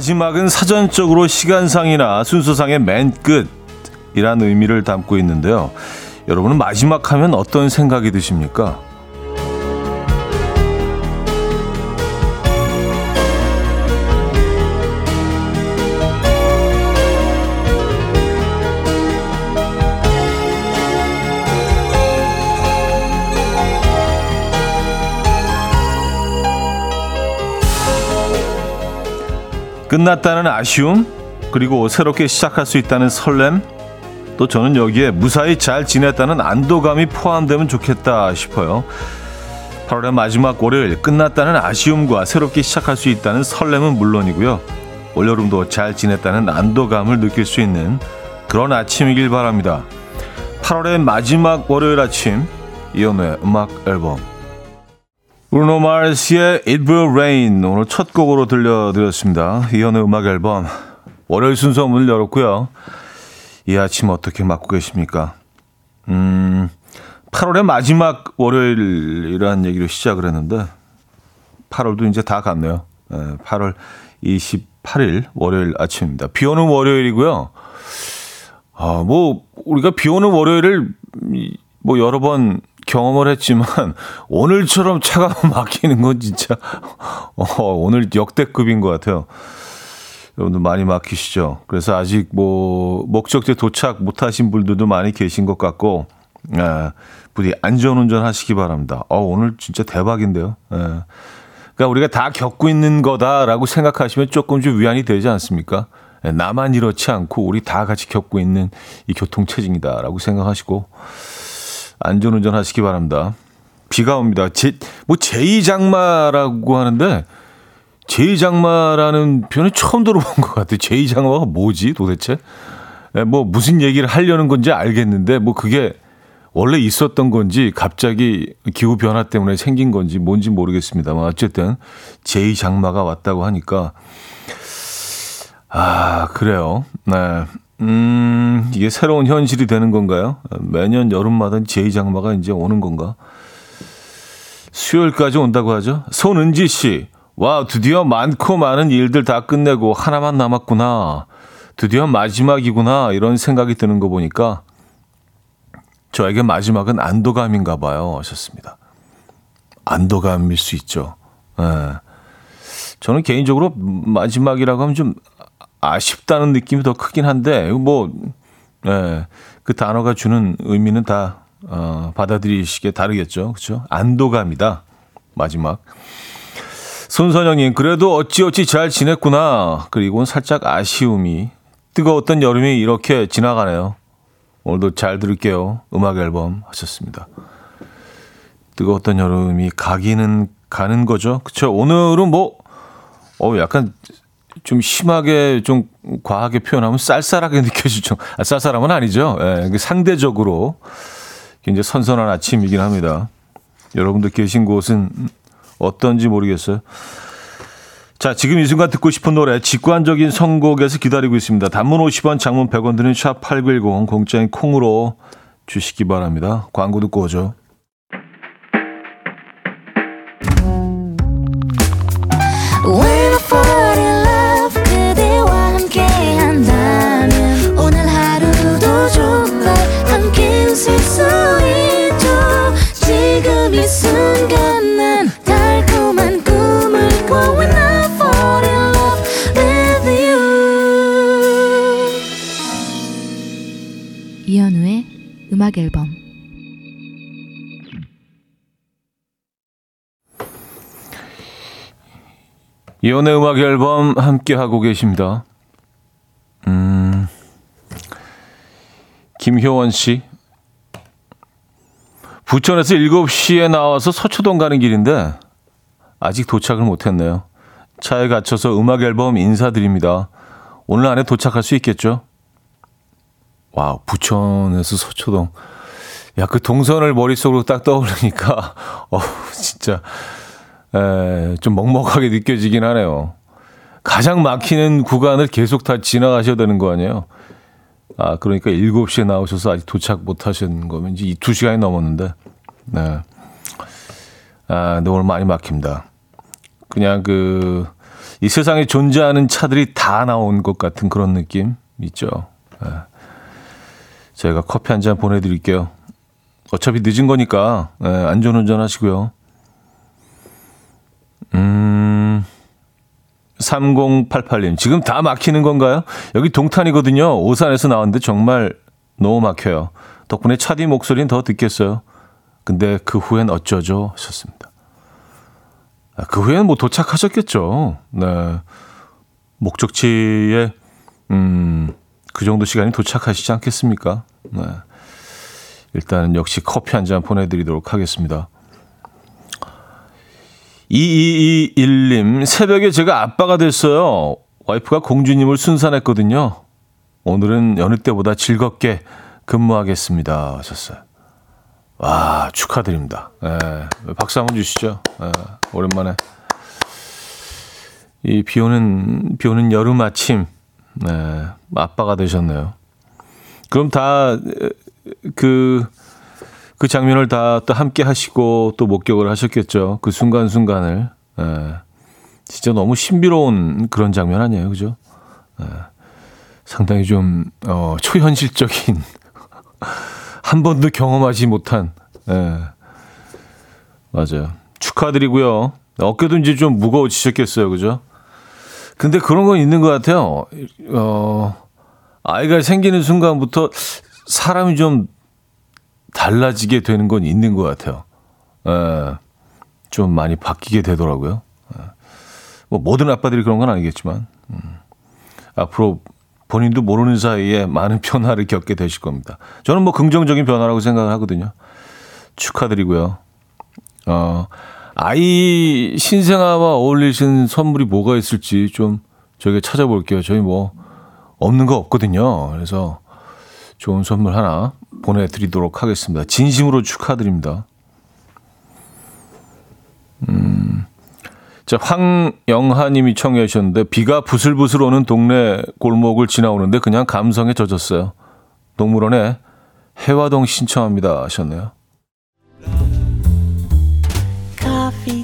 마지막은 사전적으로 시간상이나 순서상의 맨 끝이란 의미를 담고 있는데요. 여러분은 마지막 하면 어떤 생각이 드십니까? 끝났다는 아쉬움, 그리고 새롭게 시작할 수 있다는 설렘, 또 저는 여기에 무사히 잘 지냈다는 안도감이 포함되면 좋겠다 싶어요. 8월의 마지막 월요일 끝났다는 아쉬움과 새롭게 시작할 수 있다는 설렘은 물론이고요. 올여름도 잘 지냈다는 안도감을 느낄 수 있는 그런 아침이길 바랍니다. 8월의 마지막 월요일 아침 이연우의 음악 앨범 브루노 마르스의 It Will Rain 오늘 첫 곡으로 들려드렸습니다. 이현의 음악 앨범 월요일 순서 문을 열었고요. 이 아침 어떻게 맞고 계십니까? 음, 8월의 마지막 월요일이라는 얘기로 시작을 했는데 8월도 이제 다 갔네요. 8월 28일 월요일 아침입니다. 비 오는 월요일이고요. 아, 뭐 우리가 비 오는 월요일을 뭐 여러 번 경험을 했지만 오늘처럼 차가 막히는 건 진짜 어, 오늘 역대급인 것 같아요. 여러분들 많이 막히시죠. 그래서 아직 뭐 목적지에 도착 못하신 분들도 많이 계신 것 같고 예, 부디 안전운전 하시기 바랍니다. 어, 오늘 진짜 대박인데요. 예. 그러니까 우리가 다 겪고 있는 거다라고 생각하시면 조금 좀 위안이 되지 않습니까? 예, 나만 이렇지 않고 우리 다 같이 겪고 있는 이 교통 체증이다라고 생각하시고 안전운전 하시기 바랍니다. 비가 옵니다. 제, 뭐 제2장마라고 하는데 제2장마라는 표현을 처음 들어본 것 같아요. 제2장마가 뭐지 도대체? 네, 뭐 무슨 얘기를 하려는 건지 알겠는데 뭐 그게 원래 있었던 건지 갑자기 기후 변화 때문에 생긴 건지 뭔지 모르겠습니다만 어쨌든 제2 장마가 왔다고 하니까 아 그래요. 네. 음, 이게 새로운 현실이 되는 건가요? 매년 여름마다 제2장마가 이제 오는 건가? 수요일까지 온다고 하죠. 손은지 씨. 와, 드디어 많고 많은 일들 다 끝내고 하나만 남았구나. 드디어 마지막이구나. 이런 생각이 드는 거 보니까 저에게 마지막은 안도감인가 봐요. 하셨습니다. 안도감일 수 있죠. 예. 저는 개인적으로 마지막이라고 하면 좀 아쉽다는 느낌이 더 크긴 한데 뭐 예, 그 단어가 주는 의미는 다 어, 받아들이시기에 다르겠죠. 그렇죠? 안도감이다. 마지막. 손선영님, 그래도 어찌어찌 잘 지냈구나. 그리고 살짝 아쉬움이 뜨거웠던 여름이 이렇게 지나가네요. 오늘도 잘 들을게요. 음악 앨범 하셨습니다. 뜨거웠던 여름이 가기는 가는 거죠. 그쵸? 오늘은 뭐, 어, 약간 좀 심하게 좀 과하게 표현하면 쌀쌀하게 느껴지죠. 아, 쌀쌀함은 아니죠. 예, 상대적으로 굉장히 선선한 아침이긴 합니다. 여러분들 계신 곳은 어떤지 모르겠어요. 자, 지금 이 순간 듣고 싶은 노래 직관적인 선곡에서 기다리고 있습니다. 단문 50원, 장문 100원 드는 샵8910 공짜인 콩으로 주시기 바랍니다. 광고 듣고 오죠. 음악 앨범 이혼의 음악 앨범 함께 하고 계십니다. 음, 김효원 씨. 부천에서 7시에 나와서 서초동 가는 길인데 아직 도착을 못 했네요. 차에 갇혀서 음악 앨범 인사드립니다. 오늘 안에 도착할 수 있겠죠? 와, 부천에서 서초동. 야, 그 동선을 머릿속으로 딱 떠오르니까, 어, 진짜, 에, 좀 먹먹하게 느껴지긴 하네요. 가장 막히는 구간을 계속 다 지나가셔야 되는 거 아니에요? 아, 그러니까 7시에 나오셔서 아직 도착 못 하신 거면 이제 2시간이 넘었는데, 네. 아, 근데 오늘 많이 막힙니다. 그냥 그, 이 세상에 존재하는 차들이 다 나온 것 같은 그런 느낌 있죠. 네. 제가 커피 한 잔 보내드릴게요. 어차피 늦은 거니까 네, 안전운전 하시고요. 음, 3088님, 지금 다 막히는 건가요? 여기 동탄이거든요. 오산에서 나왔는데 정말 너무 막혀요. 덕분에 차디 목소리는 더 듣겠어요. 근데 그 후엔 어쩌죠? 하셨습니다. 아, 그 후에는 뭐 도착하셨겠죠. 네. 목적지에, 음, 그 정도 시간이 도착하시지 않겠습니까? 네. 일단은 역시 커피 한 잔 보내드리도록 하겠습니다. 2221님, 새벽에 제가 아빠가 됐어요. 와이프가 공주님을 순산했거든요. 오늘은 여느 때보다 즐겁게 근무하겠습니다. 하셨어요. 와, 축하드립니다. 예, 박수 한번 주시죠. 예, 오랜만에. 이 비 오는, 비 오는 여름 아침, 네, 아빠가 되셨네요. 그럼 다, 그, 그 장면을 다 또 함께 하시고 또 목격을 하셨겠죠. 그 순간순간을. 예, 진짜 너무 신비로운 그런 장면 아니에요. 그죠? 예, 상당히 좀, 어, 초현실적인 한 번도 경험하지 못한, 예. 맞아요. 축하드리고요. 어깨도 이제 좀 무거워지셨겠어요. 그죠? 근데 그런 건 있는 것 같아요. 어, 아이가 생기는 순간부터 사람이 좀 달라지게 되는 건 있는 것 같아요. 예, 좀 많이 바뀌게 되더라고요. 예. 뭐 모든 아빠들이 그런 건 아니겠지만 음, 앞으로 본인도 모르는 사이에 많은 변화를 겪게 되실 겁니다. 저는 뭐 긍정적인 변화라고 생각을 하거든요. 축하드리고요. 어, 아이 신생아와 어울리신 선물이 뭐가 있을지 좀 저기 찾아볼게요. 저희 뭐 없는 거 없거든요. 그래서 좋은 선물 하나 보내드리도록 하겠습니다. 진심으로 축하드립니다. 음, 자, 황영하님이 청해 주셨는데 비가 부슬부슬 오는 동네 골목을 지나오는데 그냥 감성에 젖었어요. 동물원에 해화동 신청합니다 하셨네요.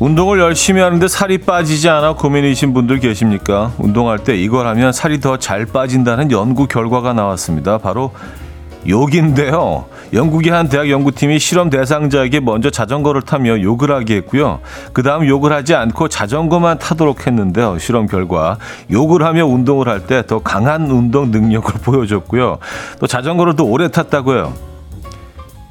운동을 열심히 하는데 살이 빠지지 않아 고민이신 분들 계십니까? 운동할 때 이걸 하면 살이 더 잘 빠진다는 연구 결과가 나왔습니다. 바로 욕인데요. 영국의 한 대학 연구팀이 실험 대상자에게 먼저 자전거를 타며 욕을 하게 했고요. 그 다음 욕을 하지 않고 자전거만 타도록 했는데요. 실험 결과 욕을 하며 운동을 할 때 더 강한 운동 능력을 보여줬고요. 또 자전거를 더 오래 탔다고요.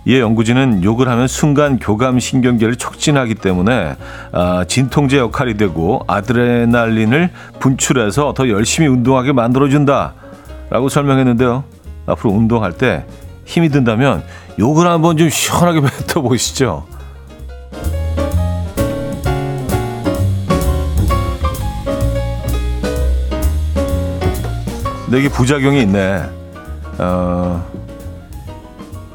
이에 연구진은 욕을 하면 순간 교감 신경계를 촉진하기 때문에 아, 진통제 역할이 되고 아드레날린을 분출해서 더 열심히 운동하게 만들어준다라고 설명했는데요. 앞으로 운동할 때 힘이 든다면 욕을 한번 좀 시원하게 뱉어보시죠. 이게 부작용이 있네. 어,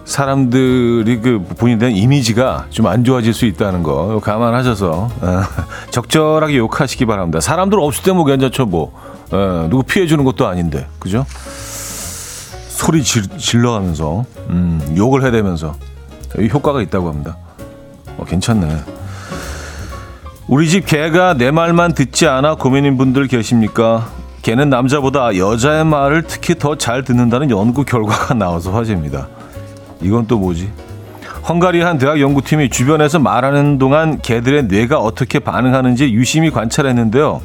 사람들이 그 본인에 대한 이미지가 좀 안 좋아질 수 있다는 거 감안하셔서 어, 적절하게 욕하시기 바랍니다. 사람들 없을 때 뭐 괜찮죠 뭐 어, 누구 피해 주는 것도 아닌데 그죠? 소리 질, 질러가면서 음, 욕을 해대면서 효과가 있다고 합니다. 어, 괜찮네. 우리 집 개가 내 말만 듣지 않아 고민인 분들 계십니까? 개는 남자보다 여자의 말을 특히 더 잘 듣는다는 연구 결과가 나와서 화제입니다. 이건 또 뭐지? 헝가리 한 대학 연구팀이 주변에서 말하는 동안 개들의 뇌가 어떻게 반응하는지 유심히 관찰했는데요.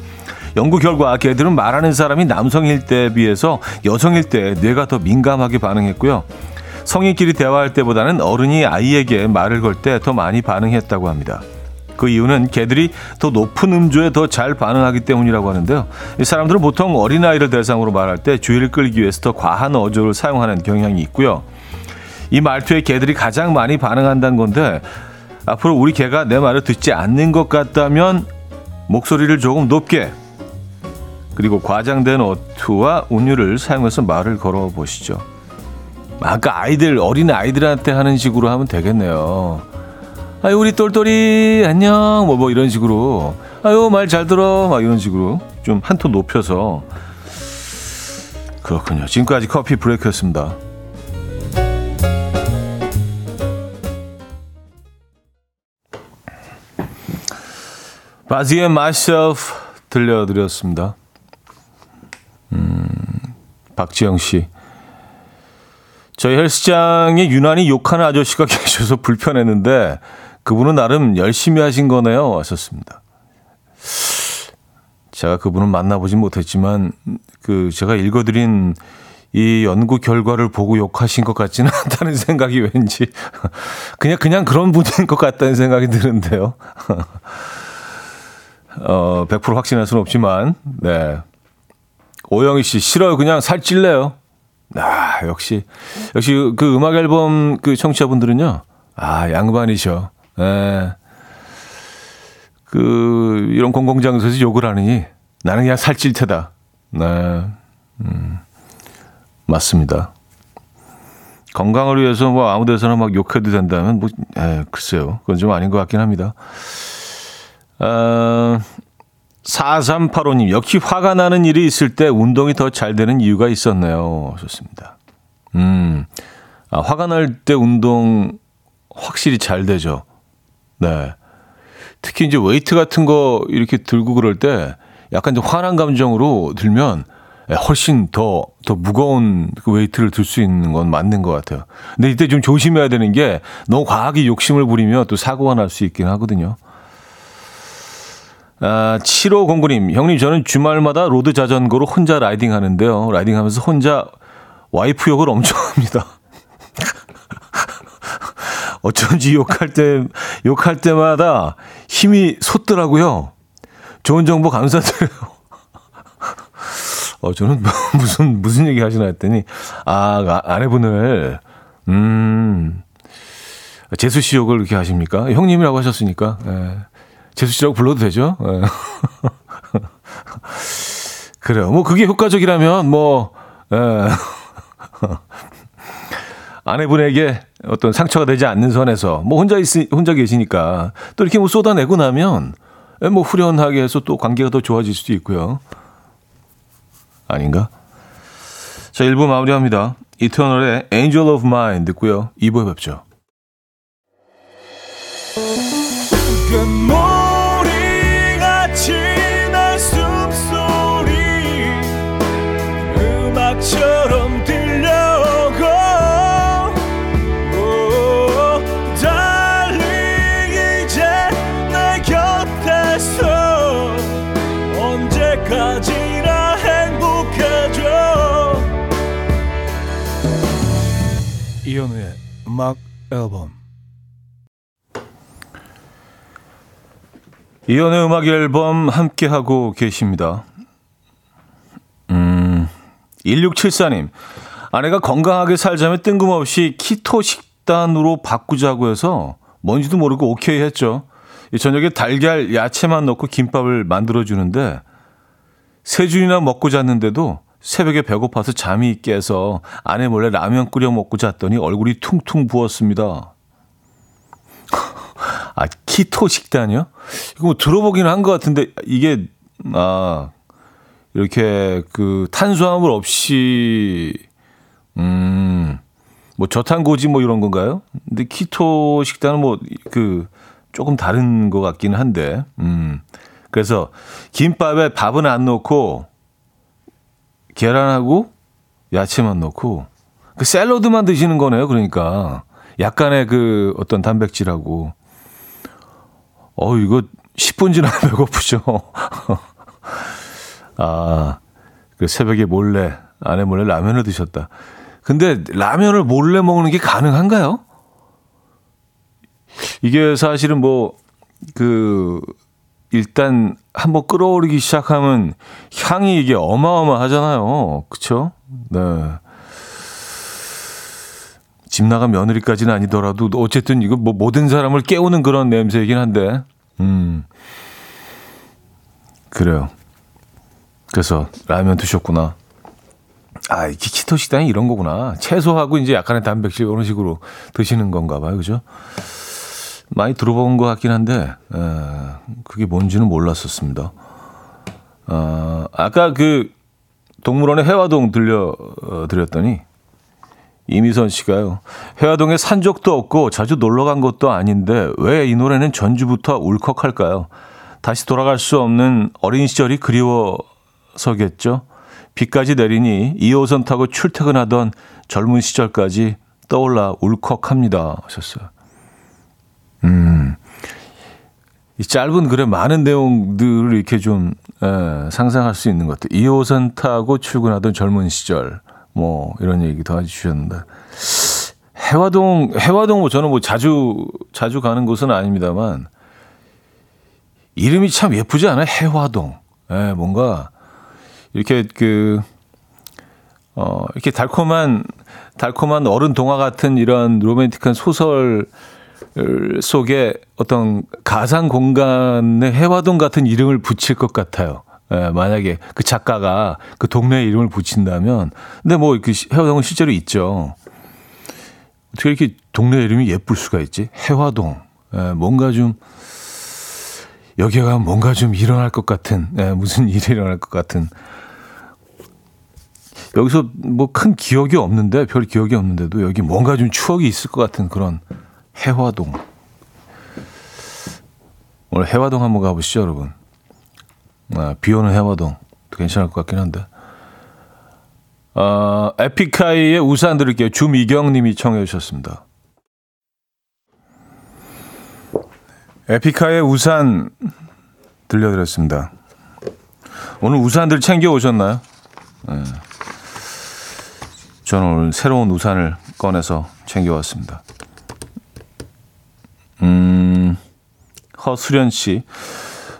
연구 결과 개들은 말하는 사람이 남성일 때에 비해서 여성일 때 뇌가 더 민감하게 반응했고요. 성인끼리 대화할 때보다는 어른이 아이에게 말을 걸 때 더 많이 반응했다고 합니다. 그 이유는 개들이 더 높은 음조에 더 잘 반응하기 때문이라고 하는데요. 이 사람들은 보통 어린아이를 대상으로 말할 때 주의를 끌기 위해서 더 과한 어조를 사용하는 경향이 있고요. 이 말투에 개들이 가장 많이 반응한다는 건데 앞으로 우리 개가 내 말을 듣지 않는 것 같다면 목소리를 조금 높게 그리고 과장된 어투와 운율을 사용해서 말을 걸어 보시죠. 아까 아이들 어린 아이들한테 하는 식으로 하면 되겠네요. 아유 우리 똘똘이 안녕 뭐뭐 뭐 이런 식으로 아유 말 잘 들어 막 이런 식으로 좀 한 톤 높여서 그렇군요. 지금까지 커피 브레이크였습니다. 바지의 myself 들려드렸습니다. 음, 박지영 씨. 저희 헬스장에 유난히 욕하는 아저씨가 계셔서 불편했는데 그분은 나름 열심히 하신 거네요. 하셨습니다. 제가 그분은 만나보진 못했지만 그 제가 읽어드린 이 연구 결과를 보고 욕하신 것 같지는 않다는 생각이 왠지 그냥 그냥 그런 분인 것 같다는 생각이 드는데요. 어, 100% 확신할 수는 없지만, 네. 오영희 씨, 싫어요. 그냥 살찔래요. 아, 역시, 역시 그 음악 앨범 그 청취자분들은요, 아, 양반이셔. 예. 그, 이런 공공장소에서 욕을 하느니 나는 그냥 살찔 테다. 네. 음, 맞습니다. 건강을 위해서 뭐 아무 데서나 막 욕해도 된다면 뭐, 에, 글쎄요. 그건 좀 아닌 것 같긴 합니다. 어, 4385님, 역시 화가 나는 일이 있을 때 운동이 더 잘 되는 이유가 있었네요. 좋습니다. 음, 아, 화가 날 때 운동 확실히 잘 되죠. 네. 특히 이제 웨이트 같은 거 이렇게 들고 그럴 때 약간 좀 화난 감정으로 들면 훨씬 더, 더 무거운 그 웨이트를 들 수 있는 건 맞는 것 같아요. 근데 이때 좀 조심해야 되는 게 너무 과하게 욕심을 부리면 또 사고가 날 수 있긴 하거든요. 아, 7509님, 형님, 저는 주말마다 로드 자전거로 혼자 라이딩 하는데요. 라이딩 하면서 혼자 와이프 욕을 엄청 합니다. 어쩐지 욕할 때, 욕할 때마다 힘이 솟더라고요. 좋은 정보 감사드려요. 어, 저는 무슨, 무슨 얘기 하시나 했더니, 아, 아 아내분을, 음, 재수 씨 욕을 이렇게 하십니까? 형님이라고 하셨으니까, 예. 재수 씨라고 불러도 되죠? 예. 그래요. 뭐 그게 효과적이라면 뭐 예. 아내분에게 어떤 상처가 되지 않는 선에서 뭐 혼자 있 혼자 계시니까 또 이렇게 뭐 쏟아내고 나면 예, 뭐 후련하게 해서 또 관계가 더 좋아질 수도 있고요. 아닌가? 자, 1부 마무리합니다. 이터널의 Angel of Mine 듣고요. 2부에 뵙죠. 음악 앨범 이현우의 음악 앨범 함께 하고 계십니다. 음, 1674님. 아내가 건강하게 살자면 뜬금없이 키토 식단으로 바꾸자고 해서 뭔지도 모르고 오케이 했죠. 저녁에 달걀, 야채만 넣고 김밥을 만들어 주는데 세 줄이나 먹고 잤는데도 새벽에 배고파서 잠이 깨서 아내 몰래 라면 끓여 먹고 잤더니 얼굴이 퉁퉁 부었습니다. 아, 키토 식단이요? 이거 뭐 들어보긴 한 것 같은데 이게 아 이렇게 그 탄수화물 없이 음 뭐 저탄고지 뭐 이런 건가요? 근데 키토 식단은 뭐 그 조금 다른 것 같기는 한데 음 그래서 김밥에 밥은 안 넣고 계란하고 야채만 넣고 그 샐러드만 드시는 거네요. 그러니까 약간의 그 어떤 단백질하고 어 이거 10분 지나면 배고프죠. 아, 그 새벽에 몰래 아내 몰래 라면을 드셨다. 근데 라면을 몰래 먹는 게 가능한가요? 이게 사실은 뭐 그 일단 한번 끌어오르기 시작하면 향이 이게 어마어마하잖아요. 그쵸? 네. 집 나간 며느리까지는 아니더라도 어쨌든 이거 뭐 모든 사람을 깨우는 그런 냄새이긴 한데, 음. 그래요. 그래서 라면 드셨구나. 아, 이게 키토 식단이 이런 거구나. 채소하고 이제 약간의 단백질 이런 식으로 드시는 건가 봐요. 그죠? 많이 들어본 것 같긴 한데, 에, 그게 뭔지는 몰랐었습니다. 어, 아까 그 동물원의 해화동 들려 어, 드렸더니 이미선 씨가요. 해화동에 산 적도 없고 자주 놀러 간 것도 아닌데 왜 이 노래는 전주부터 울컥할까요? 다시 돌아갈 수 없는 어린 시절이 그리워서겠죠. 비까지 내리니 2호선 타고 출퇴근하던 젊은 시절까지 떠올라 울컥합니다. 하셨어요. 음. 이 짧은 글에 많은 내용들을 이렇게 좀 에, 상상할 수 있는 것들. 2호선 타고 출근하던 젊은 시절. 뭐 이런 얘기도 해주셨는데 해화동 해화동 뭐 저는 뭐 자주 자주 가는 곳은 아닙니다만 이름이 참 예쁘지 않아요? 해화동. 예, 뭔가 이렇게 그, 어, 이렇게 달콤한, 달콤한 어른 동화 같은 이런 로맨틱한 소설 속에 어떤 가상 공간에 해화동 같은 이름을 붙일 것 같아요. 예, 만약에 그 작가가 그 동네에 이름을 붙인다면, 근데 뭐 그 해화동은 실제로 있죠. 어떻게 이렇게 동네 이름이 예쁠 수가 있지? 해화동. 예, 뭔가 좀, 여기가 뭔가 좀 일어날 것 같은, 예, 무슨 일이 일어날 것 같은 여기서 뭐 큰 기억이 없는데 별 기억이 없는데도 여기 뭔가 좀 추억이 있을 것 같은 그런 해화동. 오늘 해화동 한번 가보시죠, 여러분. 아, 비 오는 해화동. 괜찮을 것 같긴 한데. 아, 에픽하이의 우산 들을게요. 주미경 님이 청해 주셨습니다. 에픽하이의 우산 들려드렸습니다. 오늘 우산들 챙겨 오셨나요? 네. 저는 오늘 새로운 우산을 꺼내서 챙겨왔습니다. 음, 허수련 씨.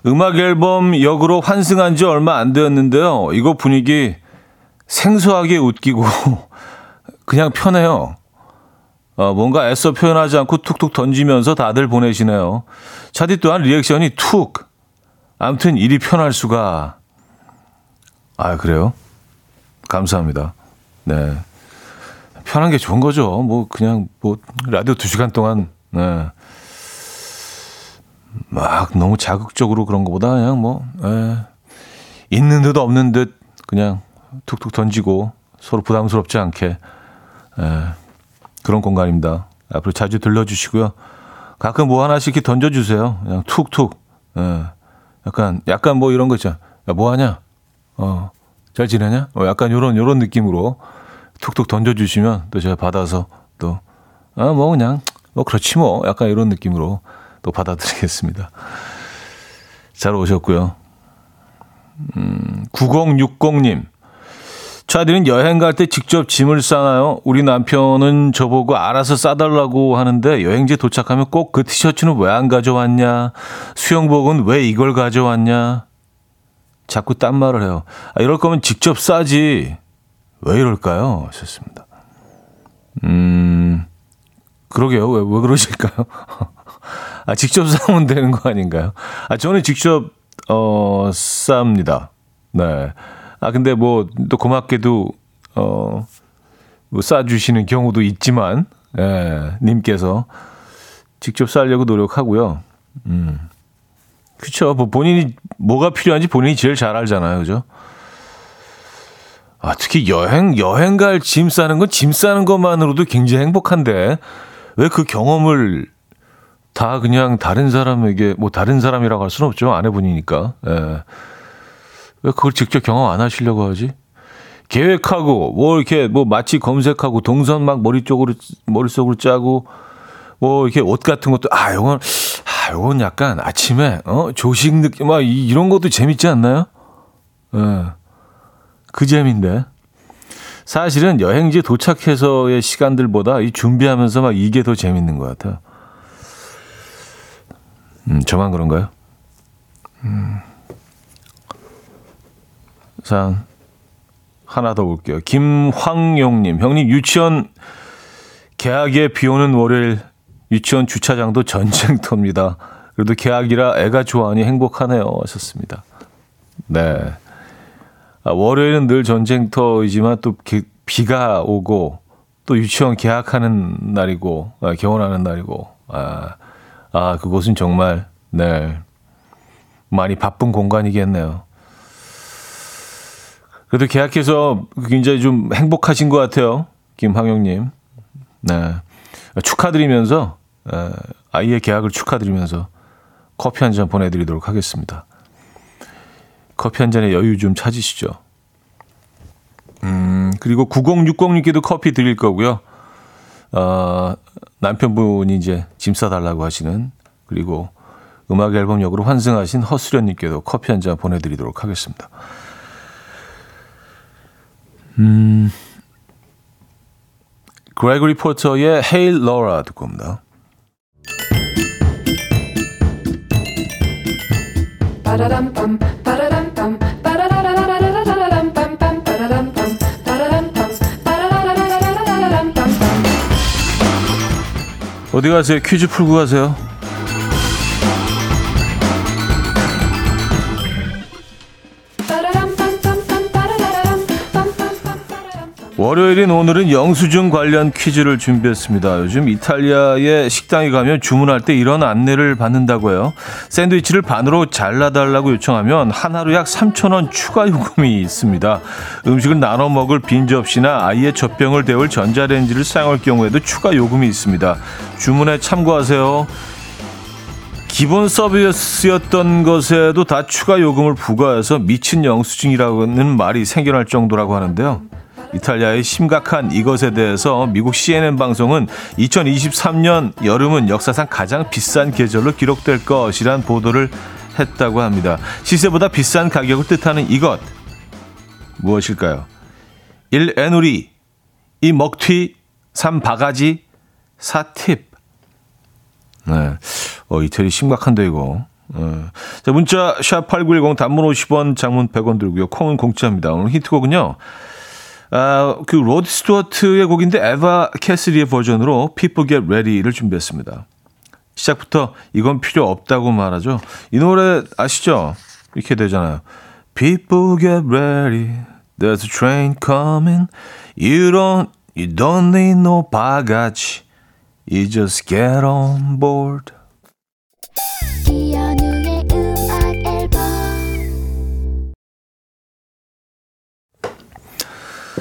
음악 앨범 역으로 환승한 지 얼마 안 되었는데요. 이거 분위기 생소하게 웃기고 그냥 편해요. 어, 뭔가 애써 표현하지 않고 툭툭 던지면서 다들 보내시네요. 차디 또한 리액션이 툭. 아무튼 일이 편할 수가. 아, 그래요? 감사합니다. 네. 편한 게 좋은 거죠. 뭐 그냥 뭐 라디오 두 시간 동안 네. 막 너무 자극적으로 그런 것보다 그냥 뭐 에, 예. 있는 듯 없는 듯 그냥 툭툭 던지고 서로 부담스럽지 않게 에, 예. 그런 공간입니다. 앞으로 자주 들려주시고요. 가끔 뭐 하나씩 이렇게 던져주세요. 그냥 툭툭. 에, 예. 약간 약간 뭐 이런 거 있잖아. 야, 뭐 하냐? 어, 잘 지내냐? 어, 약간 요런 요런 느낌으로 툭툭 던져주시면 또 제가 받아서 또, 아, 뭐 그냥, 뭐 그렇지 뭐. 약간 이런 느낌으로 또 받아드리겠습니다. 잘 오셨고요. 음, 9060님. 차디는 여행 갈 때 직접 짐을 싸나요? 우리 남편은 저보고 알아서 싸달라고 하는데 여행지 도착하면 꼭 그 티셔츠는 왜 안 가져왔냐? 수영복은 왜 이걸 가져왔냐? 자꾸 딴 말을 해요. 아, 이럴 거면 직접 싸지. 왜 이럴까요? 하셨습니다. 음, 그러게요. 왜, 왜 그러실까요? 아, 직접 싸면 되는 거 아닌가요? 아, 저는 직접, 어, 쌉니다. 네. 아, 근데 뭐, 또 고맙게도, 어, 뭐 싸주시는 경우도 있지만, 예, 님께서 직접 싸려고 노력하고요. 음. 그쵸. 뭐 본인이 뭐가 필요한지 본인이 제일 잘 알잖아요. 그죠? 아, 특히 여행, 여행 갈 짐 싸는 건 짐 싸는 것만으로도 굉장히 행복한데, 왜 그 경험을 다 그냥 다른 사람에게, 뭐 다른 사람이라고 할 수는 없죠. 아내분이니까. 예. 왜 그걸 직접 경험 안 하시려고 하지? 계획하고, 뭐 이렇게 뭐 마치 검색하고, 동선 막 머리 쪽으로, 머릿속으로 짜고, 뭐 이렇게 옷 같은 것도, 아, 요건, 아, 요건 약간 아침에, 어, 조식 느낌, 막 이런 것도 재밌지 않나요? 예. 그 재미인데. 사실은 여행지 도착해서의 시간들보다 이 준비하면서 막 이게 더 재밌는 것 같아요. 음, 저만 그런가요? 음. 자, 하나 더 볼게요. 김황용님, 형님, 유치원 개학에 비 오는 월요일 유치원 주차장도 전쟁터입니다. 그래도 개학이라 애가 좋아하니 행복하네요. 하셨습니다. 네. 아, 월요일은 늘 전쟁터이지만 또 기, 비가 오고 또 유치원 개학하는 날이고 아, 개원하는 날이고 아, 아 그곳은 정말 네 많이 바쁜 공간이겠네요. 그래도 계약해서 굉장히 좀 행복하신 것 같아요. 김황영님. 네. 축하드리면서, 아이의 계약을 축하드리면서 커피 한 잔 보내드리도록 하겠습니다. 커피 한 잔의 여유 좀 찾으시죠. 음, 그리고 9060님께도 커피 드릴 거고요. 어, 남편분이 이제 짐 싸달라고 하시는, 그리고 음악 앨범 역으로 환승하신 허수련님께도 커피 한 잔 보내드리도록 하겠습니다. 음, 그레고리 포터의 Hey Laura 듣고 옵니다. 어디 가세요? 퀴즈 풀고 가세요. 월요일인 오늘은 영수증 관련 퀴즈를 준비했습니다. 요즘 이탈리아의 식당에 가면 주문할 때 이런 안내를 받는다고 해요. 샌드위치를 반으로 잘라달라고 요청하면 하나로 약 3,000원 추가 요금이 있습니다. 음식을 나눠 먹을 빈 접시나 아이의 젖병을 데울 전자레인지를 사용할 경우에도 추가 요금이 있습니다. 주문에 참고하세요. 기본 서비스였던 것에도 다 추가 요금을 부과해서 미친 영수증이라는 말이 생겨날 정도라고 하는데요. 이탈리아의 심각한 이것에 대해서 미국 CNN 방송은 2023년 여름은 역사상 가장 비싼 계절로 기록될 것이란 보도를 했다고 합니다. 시세보다 비싼 가격을 뜻하는 이것 무엇일까요? 1. 에누리 2. 먹튀 3. 바가지 4. 팁 네. 어, 이태리 심각한데 이거 네. 자, 문자 샵 8910 단문 50원 장문 100원 들고요. 콩은 공짜입니다. 오늘 히트곡은요. 아, 그 로드 스튜어트의 곡인데 에바 캐시디의 버전으로 People Get Ready를 준비했습니다. 시작부터 이건 필요 없다고 말하죠. 이 노래 아시죠? 이렇게 되잖아요. People get ready. There's a train coming. You don't, you don't need no baggage. You just get on board.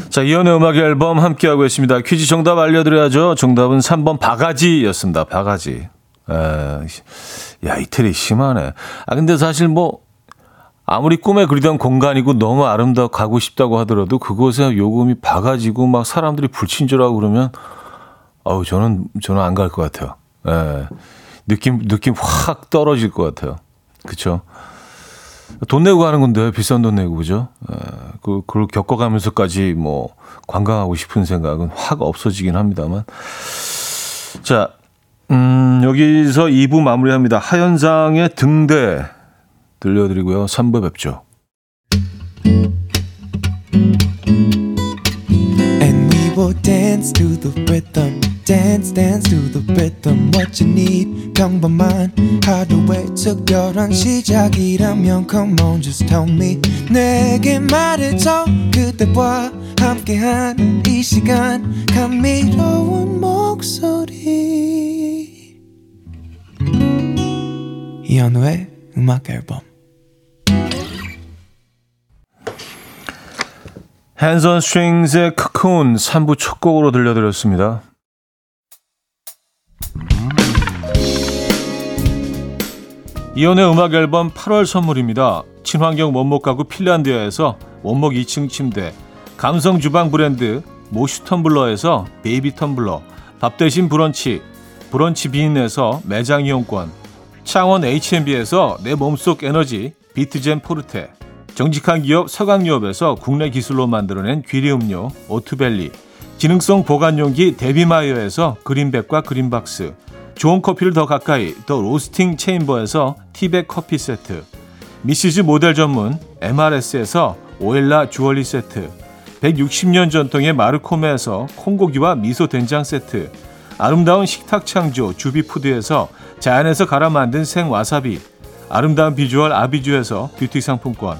자, 이연의 음악 앨범 함께하고 있습니다. 퀴즈 정답 알려드려야죠. 정답은 3번 바가지였습니다. 바가지. 에, 야, 이태리 심하네. 아, 근데 사실 뭐, 아무리 꿈에 그리던 공간이고 너무 아름다워 가고 싶다고 하더라도 그곳에 요금이 바가지고 막 사람들이 불친절하고 그러면, 어우, 저는, 저는 안 갈 것 같아요. 에, 느낌, 느낌 확 떨어질 것 같아요. 그쵸? 돈 내고 가는 건데 비싼 돈 내고 그죠? 그 그걸 겪어가면서까지 뭐 관광하고 싶은 생각은 확 없어지긴 합니다만. 자, 음, 여기서 2부 마무리합니다. 하현상의 등대 들려드리고요. 3부 뵙죠. Dance to the rhythm. dance dance to the rhythm what you need 평범한 하루의 특별한 시작이라면 come on just tell me 내게 말해줘 그대와 함께한 이 시간 감미로운 목소리 이현우의 음악 앨범 핸선 스트링스의 크콘 3부 첫 곡으로 들려드렸습니다. 이현우의 음악 앨범 8월 선물입니다. 친환경 원목 가구 핀란드에서 원목 2층 침대, 감성 주방 브랜드 모슈 텀블러에서 베이비 텀블러, 밥 대신 브런치, 브런치 빈에서 매장 이용권, 창원 H&B에서 내 몸속 에너지 비트젠 포르테, 정직한 기업 서강유업에서 국내 기술로 만들어낸 귀리 음료 오투벨리, 기능성 보관용기 데비마이어에서 그린백과 그린박스, 좋은 커피를 더 가까이 더 로스팅 체인버에서 티백 커피 세트 미시즈 모델 전문 MRS에서 오엘라 주얼리 세트 160년 전통의 마르코메에서 콩고기와 미소 된장 세트 아름다운 식탁 창조 주비푸드에서 자연에서 갈아 만든 생와사비 아름다운 비주얼 아비주에서 뷰티 상품권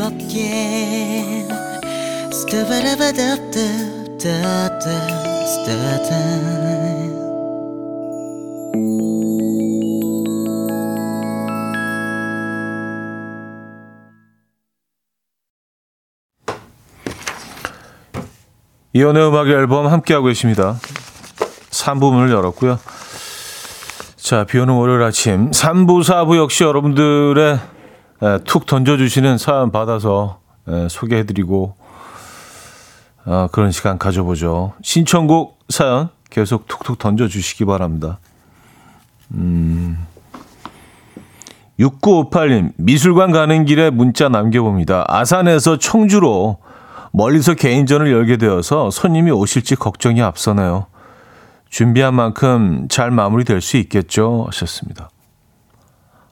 즐겁게 이연의 음악 앨범 함께하고 계십니다. 3부문을 열었고요. 자, 비 오는 월요일 아침 3부, 4부 역시 여러분들의 에, 툭 던져주시는 사연 받아서 에, 소개해드리고 아, 그런 시간 가져보죠. 신청곡 사연 계속 툭툭 던져주시기 바랍니다. 음, 6958님, 미술관 가는 길에 문자 남겨봅니다. 아산에서 청주로 멀리서 개인전을 열게 되어서 손님이 오실지 걱정이 앞서네요. 준비한 만큼 잘 마무리될 수 있겠죠? 하셨습니다.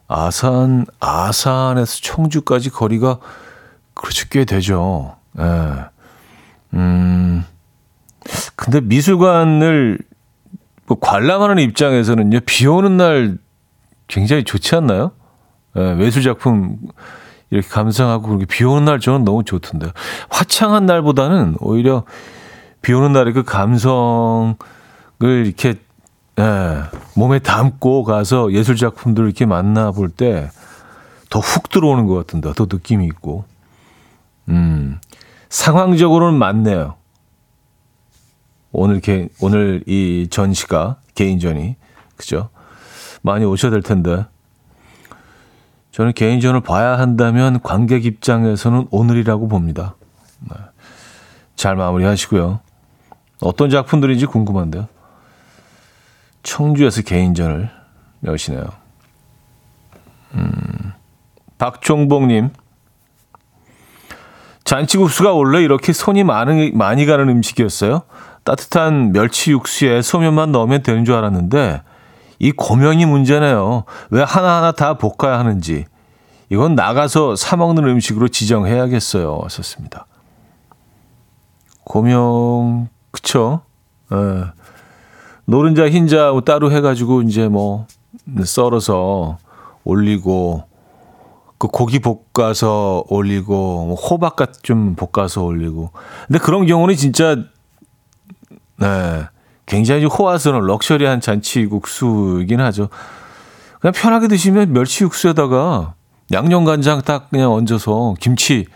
아산, 아산에서 청주까지 거리가 그렇죠. 꽤 되죠. 예. 음, 근데 미술관을 뭐 관람하는 입장에서는요, 비 오는 날 굉장히 좋지 않나요? 예, 외술 작품 이렇게 감상하고 그렇게 비 오는 날 저는 너무 좋던데. 화창한 날보다는 오히려 비 오는 날의 그 감성을 이렇게 예, 몸에 담고 가서 예술 작품들 이렇게 만나 볼 때 더 훅 들어오는 것 같은데, 더 느낌이 있고. 음, 상황적으로는 맞네요. 오늘 개, 오늘 이 전시가, 개인전이. 그죠? 많이 오셔야 될 텐데. 저는 개인전을 봐야 한다면 관객 입장에서는 오늘이라고 봅니다. 네. 잘 마무리 하시고요. 어떤 작품들인지 궁금한데요. 청주에서 개인전을 여시네요. 음, 박종복님. 잔치국수가 원래 이렇게 손이 많이, 많이 가는 음식이었어요? 따뜻한 멸치 육수에 소면만 넣으면 되는 줄 알았는데, 이 고명이 문제네요. 왜 하나하나 다 볶아야 하는지. 이건 나가서 사먹는 음식으로 지정해야겠어요. 썼습니다. 고명, 그쵸? 예. 노른자 흰자 따로 해가지고 이제 뭐 썰어서 올리고 그 고기 볶아서 올리고 뭐 호박같 좀 볶아서 올리고 근데 그런 경우는 진짜 네 굉장히 호화스러운 럭셔리한 잔치 국수이긴 하죠. 그냥 편하게 드시면 멸치 육수에다가 양념 간장 딱 그냥 얹어서 김치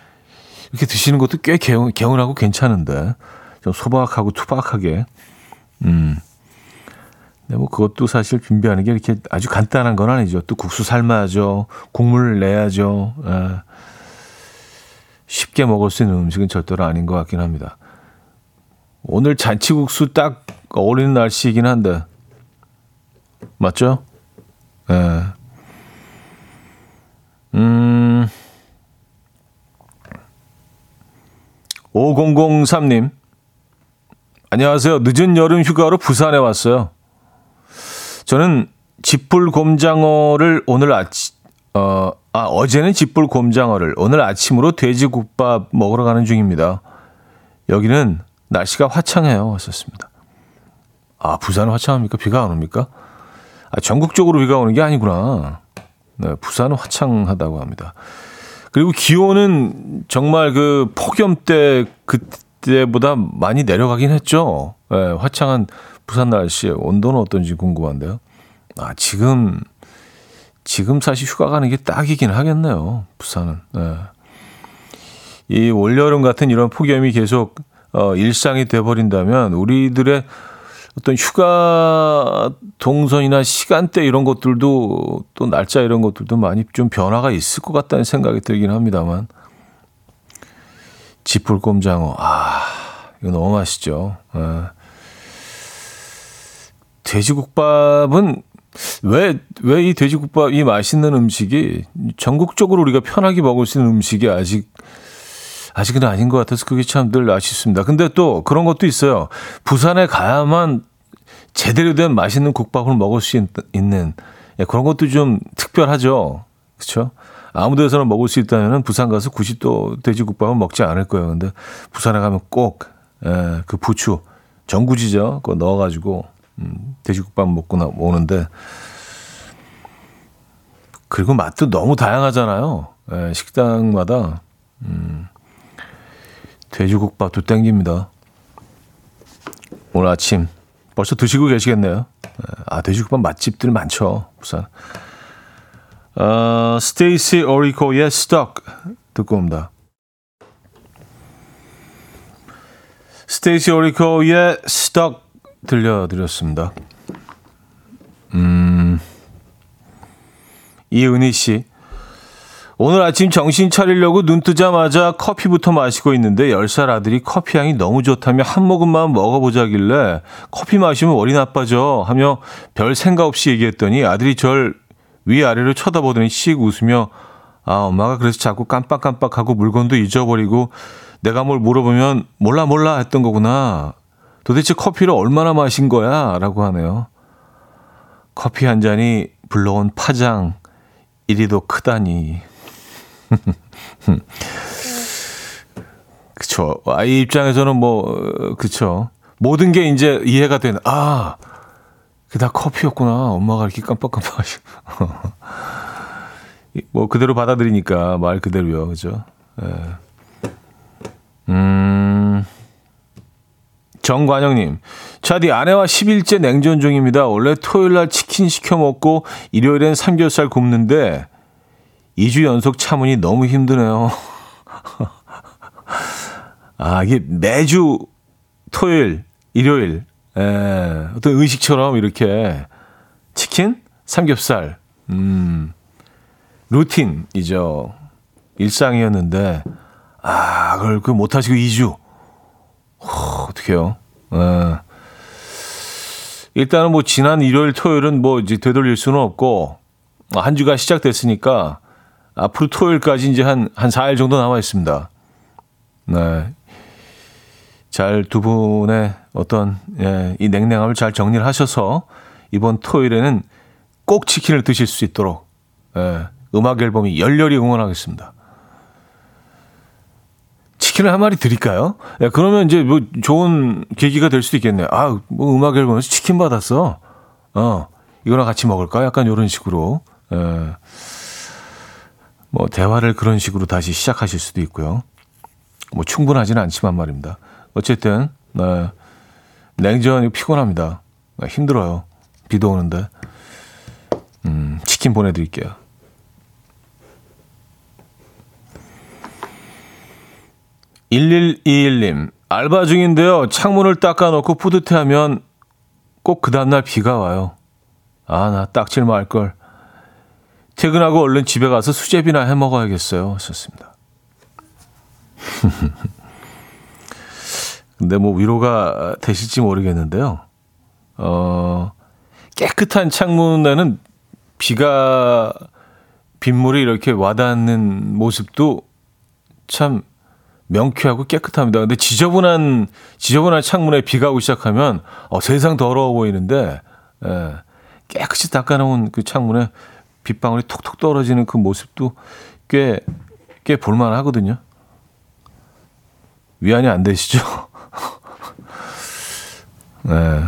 이렇게 드시는 것도 꽤 개운, 개운하고 괜찮은데 좀 소박하고 투박하게 음. 네, 뭐 그것도 사실 준비하는 게 이렇게 아주 간단한 건 아니죠. 또 국수 삶아야죠. 국물을 내야죠. 예. 쉽게 먹을 수 있는 음식은 절대로 아닌 것 같긴 합니다. 오늘 잔치국수 딱 어울리는 날씨이긴 한데 맞죠? 예. 음. 5003님. 안녕하세요. 늦은 여름 휴가로 부산에 왔어요. 저는 집불 곰장어를 오늘 아침 어, 아, 어제는 집불 곰장어를 오늘 아침으로 돼지국밥 먹으러 가는 중입니다. 여기는 날씨가 화창해요. 왔었습니다. 아, 부산은 화창합니까? 비가 안 옵니까? 아, 전국적으로 비가 오는 게 아니구나. 네, 부산은 화창하다고 합니다. 그리고 기온은 정말 그 폭염 때 그때보다 많이 내려가긴 했죠. 네, 화창한 부산 날씨의 온도는 어떤지 궁금한데요. 아, 지금, 지금 사실 휴가 가는 게 딱이긴 하겠네요. 부산은. 네. 이 올여름 같은 이런 폭염이 계속 어, 일상이 돼버린다면 우리들의 어떤 휴가 동선이나 시간대 이런 것들도 또 날짜 이런 것들도 많이 좀 변화가 있을 것 같다는 생각이 들긴 합니다만 지풀 꼼장어 아 이거 너무 맛있죠. 예. 돼지국밥은 왜, 왜 이 돼지국밥, 이 맛있는 음식이 전국적으로 우리가 편하게 먹을 수 있는 음식이 아직, 아직은 아닌 것 같아서 그게 참 늘 아쉽습니다. 근데 또 그런 것도 있어요. 부산에 가야만 제대로 된 맛있는 국밥을 먹을 수 있, 는 예, 그런 것도 좀 특별하죠. 그렇죠? 아무 데서나 먹을 수 있다면 부산 가서 굳이 또 돼지국밥은 먹지 않을 거예요. 근데 부산에 가면 꼭그 예, 부추 전구지죠. 그거 넣어가지고 음, 돼지국밥 먹고 나 오는데 그리고 맛도 너무 다양하잖아요. 예, 식당마다 음, 돼지국밥도 땡깁니다. 오늘 아침 벌써 드시고 계시겠네요. 예, 아 돼지국밥 맛집들 많죠. 부산. 어, 스테이시 오리코의 Stuck 듣고 옵니다. 스테이시 오리코의 Stuck 들려드렸습니다. 음, 이은희 씨. 오늘 아침 정신 차리려고 눈 뜨자마자 커피부터 마시고 있는데 10살 아들이 커피 향이 너무 좋다며 한 모금만 먹어보자길래 커피 마시면 머리 나빠져 하며 별 생각 없이 얘기했더니 아들이 절 위아래로 쳐다보더니 씩 웃으며 아 엄마가 그래서 자꾸 깜빡깜빡하고 물건도 잊어버리고 내가 뭘 물어보면 몰라 몰라 했던 거구나 도대체 커피를 얼마나 마신 거야? 라고 하네요. 커피 한 잔이 불러온 파장, 이리도 크다니. 그쵸. 아이 입장에서는 뭐, 그쵸. 모든 게 이제 이해가 되는, 아, 그다 커피였구나. 엄마가 이렇게 깜빡깜빡 하시고. 뭐, 그대로 받아들이니까 말 그대로요. 그죠. 예. 음. 정관영님, 차디 아내와 10일째 냉전 중입니다. 원래 토요일 날 치킨 시켜 먹고 일요일엔 삼겹살 굽는데 2주 연속 참으니 너무 힘드네요. 아, 이게 매주 토요일, 일요일, 에, 예, 어떤 의식처럼 이렇게 치킨, 삼겹살, 음, 루틴이죠. 일상이었는데, 아, 그걸 그 못하시고 2주. 어, 어떡해요. 예. 일단은 뭐 지난 일요일, 토요일은 뭐 이제 되돌릴 수는 없고 한 주가 시작됐으니까 앞으로 토요일까지 이제 한, 한 4일 정도 남아 있습니다. 네. 잘 두 분의 어떤, 예, 이 냉랭함을 잘 정리를 하셔서 이번 토요일에는 꼭 치킨을 드실 수 있도록, 예, 음악 앨범이 열렬히 응원하겠습니다. 치킨을 한 마리 드릴까요? 야, 예, 그러면 이제 뭐 좋은 계기가 될 수도 있겠네요. 아, 뭐 음악 앨범에서 치킨 받았어. 어, 이거랑 같이 먹을까? 약간 이런 식으로. 예. 뭐 대화를 그런 식으로 다시 시작하실 수도 있고요. 뭐 충분하지는 않지만 말입니다. 어쨌든 네, 냉전이 피곤합니다. 네, 힘들어요. 비도 오는데 음, 치킨 보내드릴게요. 1121님, 알바 중인데요. 창문을 닦아놓고 뿌듯해하면 꼭 그 다음날 비가 와요. 아, 나 딱질 말걸. 퇴근하고 얼른 집에 가서 수제비나 해 먹어야겠어요. 하셨습니다. 근데 뭐 위로가 되실지 모르겠는데요. 어, 깨끗한 창문에는 비가, 빗물이 이렇게 와닿는 모습도 참 명쾌하고 깨끗합니다. 근데 지저분한 지저분한 창문에 비가 오기 시작하면 어, 세상 더러워 보이는데 예, 깨끗이 닦아놓은 그 창문에 빗방울이 톡톡 떨어지는 그 모습도 꽤 꽤 볼만하거든요. 위안이 안 되시죠? 네.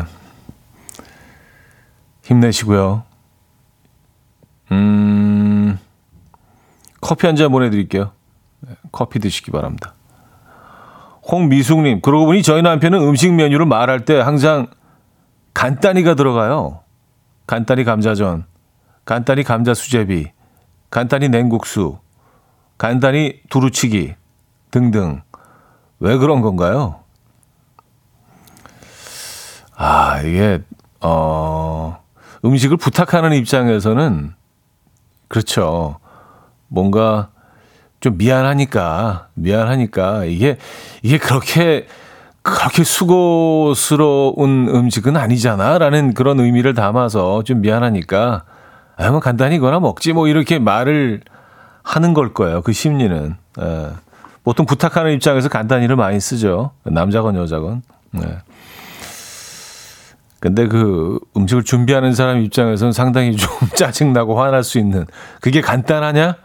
힘내시고요. 음, 커피 한 잔 보내드릴게요. 네, 커피 드시기 바랍니다. 홍미숙님, 그러고 보니 저희 남편은 음식 메뉴를 말할 때 항상 간단히가 들어가요. 간단히 감자전, 간단히 감자 수제비, 간단히 냉국수, 간단히 두루치기 등등. 왜 그런 건가요? 아, 이게, 어, 음식을 부탁하는 입장에서는, 그렇죠. 뭔가, 좀 미안하니까, 미안하니까, 이게, 이게 그렇게, 그렇게 수고스러운 음식은 아니잖아. 라는 그런 의미를 담아서 좀 미안하니까, 아, 뭐 간단히 이거나 먹지. 뭐 이렇게 말을 하는 걸 거예요. 그 심리는. 예. 보통 부탁하는 입장에서 간단히를 많이 쓰죠. 남자건 여자건. 네. 근데 그 음식을 준비하는 사람 입장에서는 상당히 좀 짜증나고 화날 수 있는 그게 간단하냐?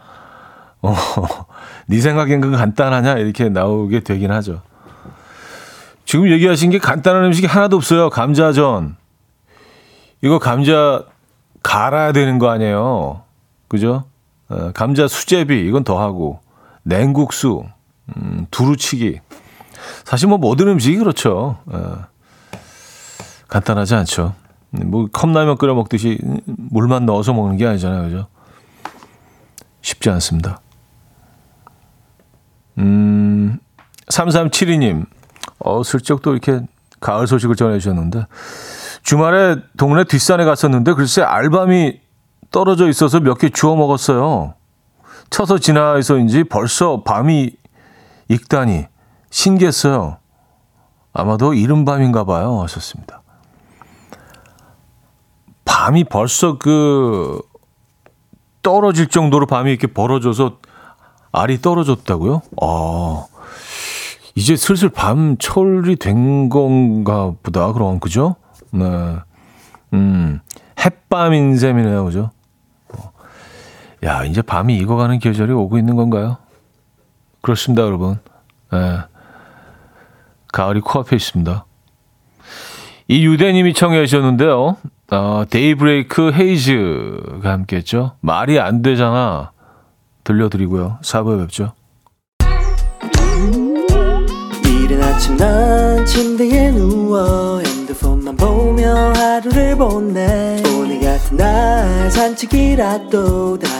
어, 네 생각엔 그 간단하냐? 이렇게 나오게 되긴 하죠. 지금 얘기하신 게 간단한 음식이 하나도 없어요. 감자전. 이거 감자 갈아야 되는 거 아니에요. 그죠? 어, 감자 수제비, 이건 더 하고. 냉국수, 음, 두루치기. 사실 뭐 모든 음식이 그렇죠. 어, 간단하지 않죠. 뭐 컵라면 끓여 먹듯이 물만 넣어서 먹는 게 아니잖아요. 그죠? 쉽지 않습니다. 음, 3372님. 어, 슬쩍 또 이렇게 가을 소식을 전해주셨는데, 주말에 동네 뒷산에 갔었는데, 글쎄, 알밤이 떨어져 있어서 몇 개 주워 먹었어요. 쳐서 지나서인지 벌써 밤이 익다니 신기했어요. 아마도 이른 밤인가 봐요. 하셨습니다. 밤이 벌써 그 떨어질 정도로 밤이 이렇게 벌어져서 알이 떨어졌다고요? 아, 이제 슬슬 밤철이 된 건가 보다. 그럼, 그죠? 네. 음, 햇밤인 셈이네요. 그죠? 야, 이제 밤이 익어가는 계절이 오고 있는 건가요? 그렇습니다, 여러분. 예. 가을이 코앞에 있습니다. 이 유대님이 청해 주셨는데요. 어, 데이브레이크 헤이즈가 함께 했죠. 말이 안 되잖아. 들려드리고요. 4부에 뵙죠. 이른 아침 난 침대에 누워 핸드폰만 보며 하루를 보내 오늘 같은 날 산책이라도 다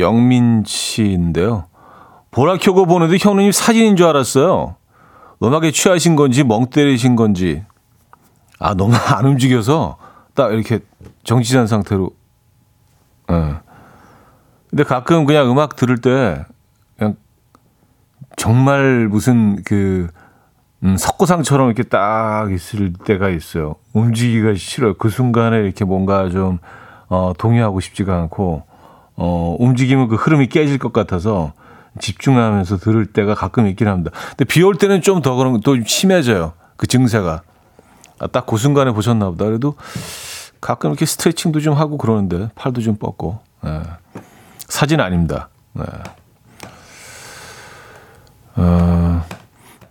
영민 씨인데요. 보라 켜고 보는데 현우님 사진인 줄 알았어요. 음악에 취하신 건지 멍 때리신 건지. 아, 너무 안 움직여서 딱 이렇게 정지한 상태로. 예. 근데 가끔 그냥 음악 들을 때 그냥 정말 무슨 그 음, 석고상처럼 이렇게 딱 있을 때가 있어요. 움직이기가 싫어요. 그 순간에 이렇게 뭔가 좀 어, 동요하고 싶지가 않고 어, 움직이면 그 흐름이 깨질 것 같아서 집중하면서 들을 때가 가끔 있긴 합니다. 근데 비 올 때는 좀 더 그런 또 심해져요. 그 증세가. 아, 딱 그 순간에 보셨나 보다. 그래도 가끔 이렇게 스트레칭도 좀 하고 그러는데 팔도 좀 뻗고. 네. 사진 아닙니다. 네. 어,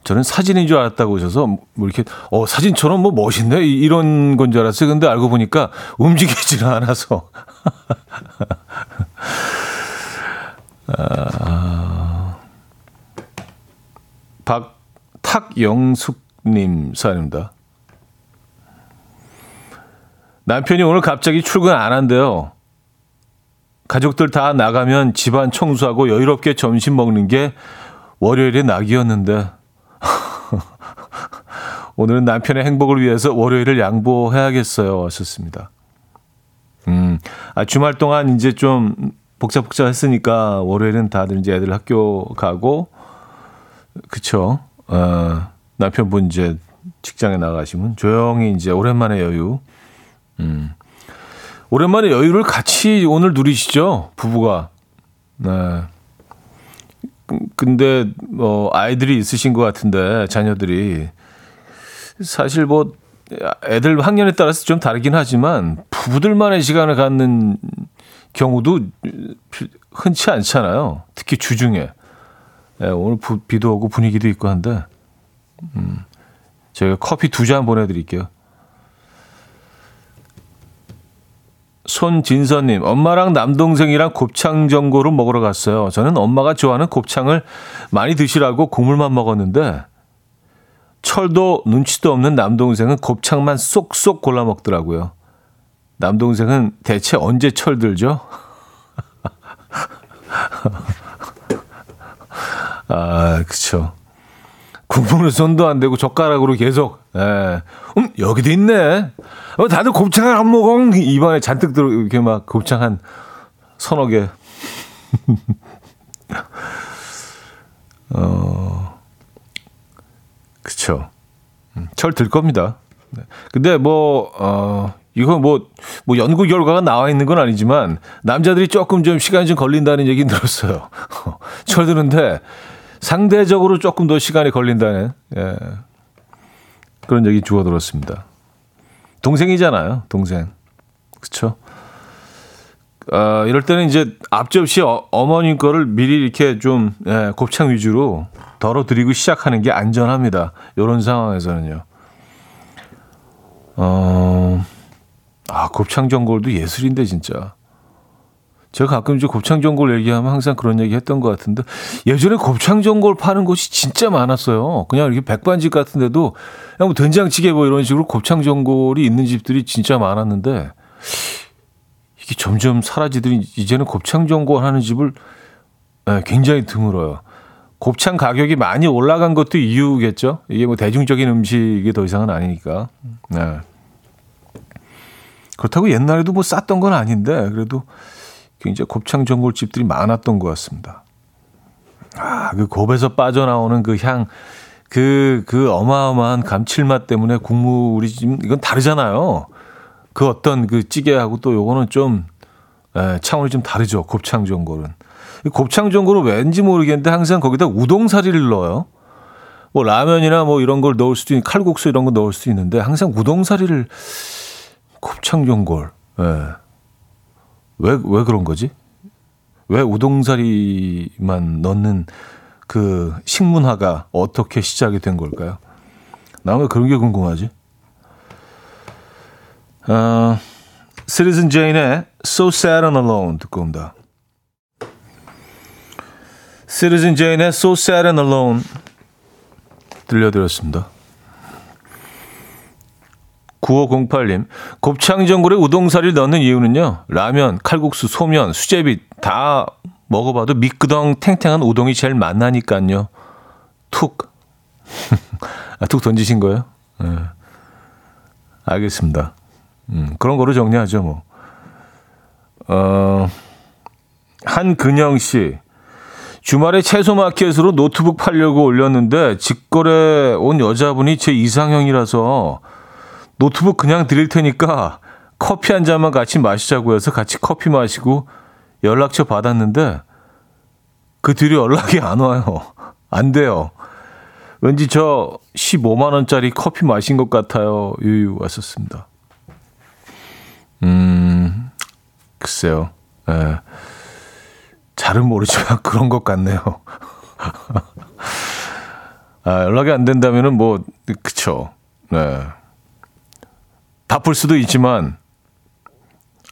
저는 사진인 줄 알았다고 하셔서 뭐 이렇게 어 사진처럼 뭐 멋있네 이런 건 줄 알았어요. 근데 알고 보니까 움직이지는 않아서. 아, 박탁영숙님 사연입니다. 남편이 오늘 갑자기 출근 안 한대요. 가족들 다 나가면 집안 청소하고 여유롭게 점심 먹는 게 월요일의 낙이었는데 오늘은 남편의 행복을 위해서 월요일을 양보해야겠어요. 하셨습니다. 음, 아, 주말 동안 이제 좀 복잡복잡했으니까 월요일은 다들 이제 애들 학교 가고, 그쵸. 어, 남편분 이제 직장에 나가시면 조용히 이제 오랜만에 여유. 음. 오랜만에 여유를 같이 오늘 누리시죠? 부부가. 네. 근데 뭐 아이들이 있으신 것 같은데 자녀들이 사실 뭐 애들 학년에 따라서 좀 다르긴 하지만 부부들만의 시간을 갖는 경우도 흔치 않잖아요. 특히 주중에. 예, 오늘 부, 비도 오고 분위기도 있고 한데, 음, 제가 커피 두 잔 보내드릴게요. 손진서님, 엄마랑 남동생이랑 곱창 전골을 먹으러 갔어요. 저는 엄마가 좋아하는 곱창을 많이 드시라고 국물만 먹었는데, 철도 눈치도 없는 남동생은 곱창만 쏙쏙 골라 먹더라고요. 남동생은 대체 언제 철들죠? 아, 그쵸. 국물은 손도 안 대고 젓가락으로 계속, 예. 음, 여기도 있네. 어, 다들 곱창을 안 먹어. 입안에 잔뜩 들어, 이렇게 막 곱창 한 서너 개. 어, 그쵸. 음, 철들 겁니다. 네. 근데 뭐, 어, 이거 뭐, 뭐 연구 결과가 나와 있는 건 아니지만 남자들이 조금 좀 시간이 좀 걸린다는 얘기 들었어요. 철 드는데 상대적으로 조금 더 시간이 걸린다는 예. 그런 얘기 주워 들었습니다. 동생이잖아요, 동생. 그렇 죠? 아, 이럴 때는 이제 앞접시 어, 어머님 거를 미리 이렇게 좀 예, 곱창 위주로 덜어드리고 시작하는 게 안전합니다. 이런 상황에서는요. 어, 아, 곱창 전골도 예술인데, 진짜. 제가 가끔 이제 곱창 전골 얘기하면 항상 그런 얘기 했던 것 같은데 예전에 곱창 전골 파는 곳이 진짜 많았어요. 그냥 이렇게 백반집 같은데도 그냥 뭐 된장찌개 뭐 이런 식으로 곱창 전골이 있는 집들이 진짜 많았는데 이게 점점 사라지더니 이제는 곱창 전골 하는 집을 네, 굉장히 드물어요. 곱창 가격이 많이 올라간 것도 이유겠죠. 이게 뭐 대중적인 음식이 더 이상은 아니니까. 네. 그렇다고 옛날에도 뭐 쌌던 건 아닌데 그래도 굉장히 곱창 전골집들이 많았던 것 같습니다. 아, 그 곱에서 빠져나오는 그 향, 그, 그 어마어마한 감칠맛 때문에 국물이 지금 이건 다르잖아요. 그 어떤 그 찌개하고 또 요거는 좀, 에, 차원이 좀 다르죠. 곱창 전골은. 곱창 전골은 왠지 모르겠는데 항상 거기다 우동사리를 넣어요. 뭐 라면이나 뭐 이런 걸 넣을 수도 있는 칼국수 이런 거 넣을 수도 있는데 항상 우동사리를 곱창 전골. 예. 왜, 왜 그런 거지? 왜 우동사리만 넣는 그 식문화가 어떻게 시작이 된 걸까요? 나왜 그런 게 궁금하지? 어, 시리즌 제인의 So Sad and Alone 듣고 옵니다. 시리즌 제인의 So Sad and Alone 들려드렸습니다. 9508님, 곱창 전골에 우동사리를 넣는 이유는요, 라면, 칼국수, 소면, 수제비 다 먹어봐도 미끄덩 탱탱한 우동이 제일 맛나니까요. 툭. 아, 툭 던지신 거예요? 네. 알겠습니다. 음, 그런 거로 정리하죠, 뭐. 어, 한근영 씨. 주말에 채소 마켓으로 노트북 팔려고 올렸는데 직거래 온 여자분이 제 이상형이라서 노트북 그냥 드릴 테니까 커피 한 잔만 같이 마시자고 해서 같이 커피 마시고 연락처 받았는데 그 뒤로 연락이 안 와요. 안 돼요. 왠지 저 15만 원짜리 커피 마신 것 같아요. 유유 왔었습니다. 음, 글쎄요. 예. 잘은 모르지만 그런 것 같네요. 아, 연락이 안 된다면은 뭐, 그쵸. 네. 바쁠 수도 있지만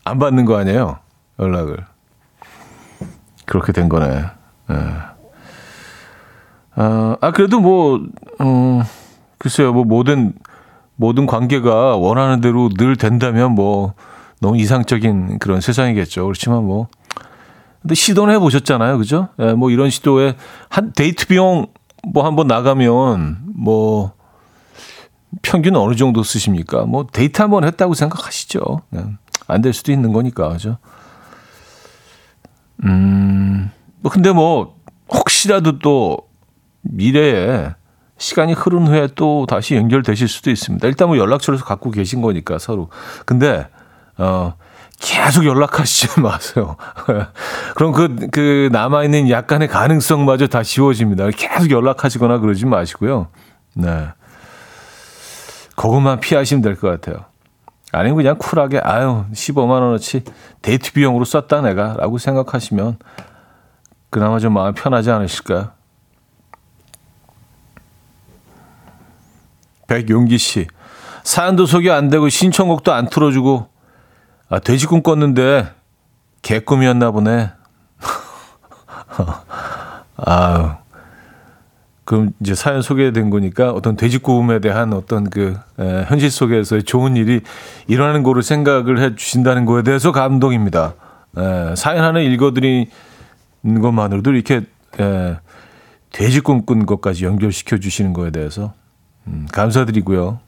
안 받는 거 아니에요? 연락을. 그렇게 된 거네. 네. 아, 아, 그래도 뭐, 어, 글쎄요, 뭐, 모든, 모든 관계가 원하는 대로 늘 된다면 뭐, 너무 이상적인 그런 세상이겠죠. 그렇지만 뭐, 근데 시도는 해보셨잖아요. 그죠? 예, 뭐, 이런 시도에 한 데이트 비용 뭐 한번 나가면 뭐, 평균 어느 정도 쓰십니까? 뭐 데이트 한번 했다고 생각하시죠. 네. 안될 수도 있는 거니까, 그죠? 음, 뭐 근데 뭐 혹시라도 또 미래에 시간이 흐른 후에 또 다시 연결되실 수도 있습니다. 일단 뭐 연락처를 갖고 계신 거니까 서로. 근데 어 계속 연락하시지 마세요. 그럼 그, 그, 남아있는 약간의 가능성마저 다 지워집니다. 계속 연락하시거나 그러지 마시고요. 네. 그것만 피하시면 될 것 같아요. 아니면 그냥 쿨하게 아유 15만 원어치 데이트 비용으로 썼다 내가 라고 생각하시면 그나마 좀 마음 편하지 않으실까요? 백용기 씨 사연도 소개 안 되고 신청곡도 안 틀어주고 아, 돼지 꿈 꿨는데 개꿈이었나 보네. 아유. 그럼 이제 사연 소개된 거니까 어떤 돼지 꿈에 대한 어떤 그 에, 현실 속에서의 좋은 일이 일어나는 거를 생각을 해 주신다는 거에 대해서 감동입니다. 에, 사연 하나 읽어드리는 것만으로도 이렇게 에, 돼지 꿈 꾼 것까지 연결시켜 주시는 거에 대해서 음, 감사드리고요.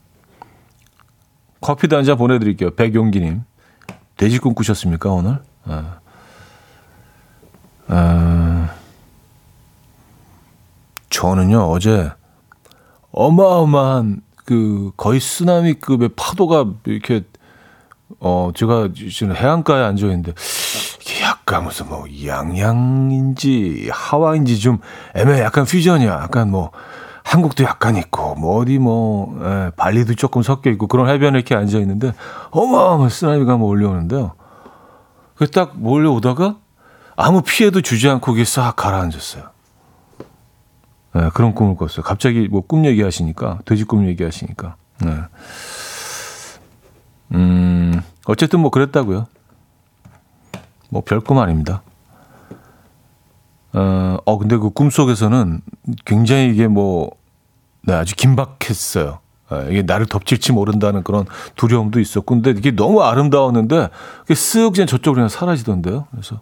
커피도 한 잔 보내드릴게요. 백용기님. 돼지꿈 꾸셨습니까, 오늘? 아. 아. 저는요, 어제 어마어마한 그 거의 쓰나미급의 파도가 이렇게 어 제가 지금 해안가에 앉아 있는데 이게 약간 무슨 뭐 양양인지 하와인지 좀 애매 약간 퓨전이야. 약간 뭐 한국도 약간 있고 뭐 어디 뭐 예, 발리도 조금 섞여 있고 그런 해변에 이렇게 앉아 있는데 어마어마한 쓰나미가 뭐 올려오는데요. 그딱 몰려오다가 아무 피해도 주지 않고 이게 싹 가라앉았어요. 네, 그런 꿈을 꿨어요. 갑자기 뭐 꿈 얘기하시니까 돼지 꿈 얘기하시니까. 네. 음 어쨌든 뭐 그랬다고요. 뭐 별꿈 아닙니다. 어, 어 근데 그 꿈속에서는 굉장히 이게 뭐 네, 아주 긴박했어요. 네, 이게 나를 덮칠지 모른다는 그런 두려움도 있었고, 근데 이게 너무 아름다웠는데, 그게 쓱 그냥 저쪽으로 그냥 사라지던데요. 그래서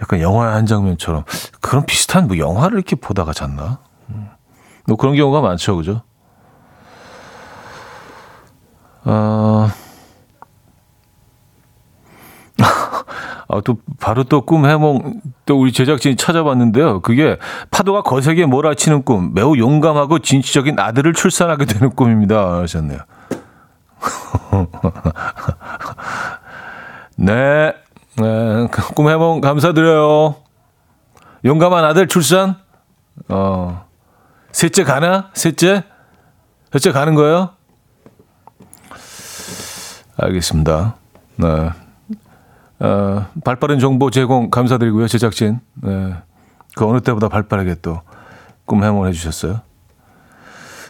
약간 영화의 한 장면처럼 그런 비슷한 뭐 영화를 이렇게 보다가 잤나? 음. 뭐 그런 경우가 많죠, 그죠? 어, 아, 또 바로 또 꿈 해몽 또 우리 제작진이 찾아봤는데요. 그게 파도가 거세게 몰아치는 꿈, 매우 용감하고 진취적인 아들을 출산하게 되는 꿈입니다. 하셨네요. 네, 네, 꿈 해몽 감사드려요. 용감한 아들 출산. 어, 셋째 가나? 셋째? 셋째 가는 거예요? 알겠습니다. 네. 어, 발빠른 정보 제공 감사드리고요, 제작진. 네. 그 어느 때보다 발빠르게 또 꿈 해몽해 주셨어요.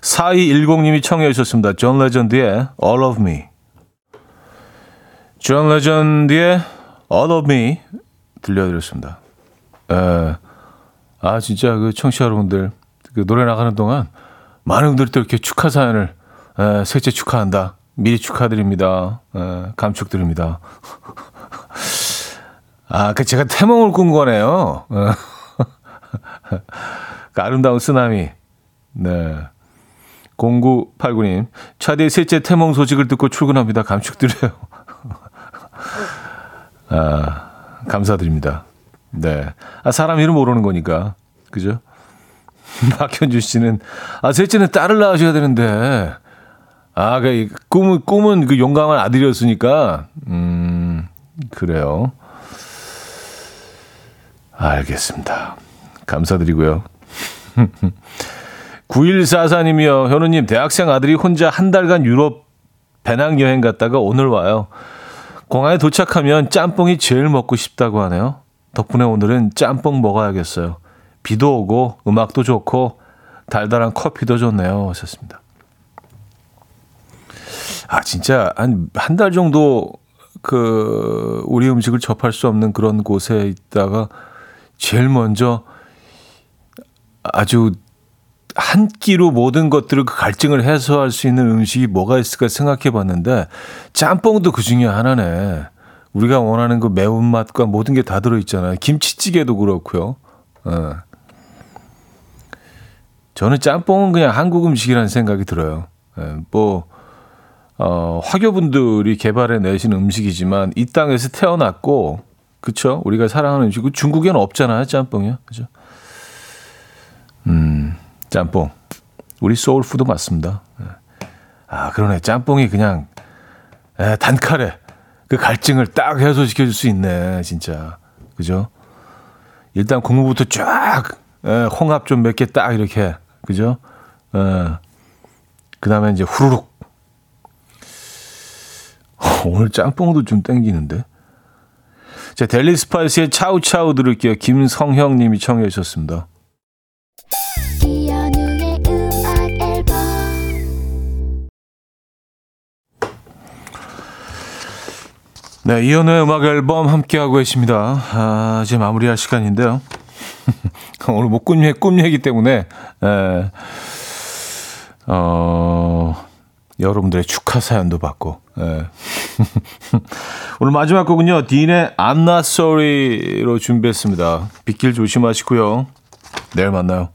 4210님이 청해 주셨습니다. 존 레전드의 All of Me. 존 레전드의 All of Me 들려드렸습니다. 에, 아, 진짜 그 청취자 여러분들, 그 노래 나가는 동안 많은 분들이 또 이렇게 축하 사연을, 에, 셋째 축하한다. 미리 축하드립니다. 에, 감축드립니다. 아, 그 제가 태몽을 꾼 거네요. 어. 그 아름다운 쓰나미. 네. 0989님, 차디의 셋째 태몽 소식을 듣고 출근합니다. 감축드려요. 아, 감사드립니다. 네. 아, 사람 이름 모르는 거니까. 그죠? 박현주 씨는, 아, 셋째는 딸을 낳으셔야 되는데, 아, 그, 꿈은, 꿈은 그 용감한 아들이었으니까, 음, 그래요. 알겠습니다. 감사드리고요. 9144님이요. 현우님, 대학생 아들이 혼자 한 달간 유럽 배낭여행 갔다가 오늘 와요. 공항에 도착하면 짬뽕이 제일 먹고 싶다고 하네요. 덕분에 오늘은 짬뽕 먹어야겠어요. 비도 오고 음악도 좋고 달달한 커피도 좋네요. 하셨습니다. 아, 진짜 한 한 달 정도 그 우리 음식을 접할 수 없는 그런 곳에 있다가 제일 먼저 아주 한 끼로 모든 것들을 그 갈증을 해소할 수 있는 음식이 뭐가 있을까 생각해 봤는데 짬뽕도 그 중에 하나네. 우리가 원하는 그 매운맛과 모든 게 다 들어있잖아요. 김치찌개도 그렇고요. 어. 저는 짬뽕은 그냥 한국 음식이라는 생각이 들어요. 예, 뭐, 어, 화교분들이 개발해 내신 음식이지만 이 땅에서 태어났고, 그쵸? 우리가 사랑하는 음식. 중국에는 없잖아요, 짬뽕이요. 그죠? 음. 짬뽕. 우리 소울푸드 맞습니다. 예. 아, 그러네. 짬뽕이 그냥 에, 단칼에 그 갈증을 딱 해소시켜 줄 수 있네. 진짜. 그죠? 일단 국물부터 쫙 에, 홍합 좀 몇 개 딱 이렇게. 그죠? 에, 그다음에 이제 후루룩. 오늘 짬뽕도 좀 땡기는데. 자, 델리 스파이스의 차우차우 들을게요. 김성형 님이 청해 주셨습니다. 네, 이연우의 음악 앨범 함께하고 계십니다. 아, 이제 마무리할 시간인데요. 오늘 뭐 꿈, 꿈 얘기 때문에, 에, 예. 어, 여러분들의 축하 사연도 받고, 에. 오늘 마지막 곡은요, 딘의 I'm Not Sorry로 준비했습니다. 빗길 조심하시고요. 내일 만나요.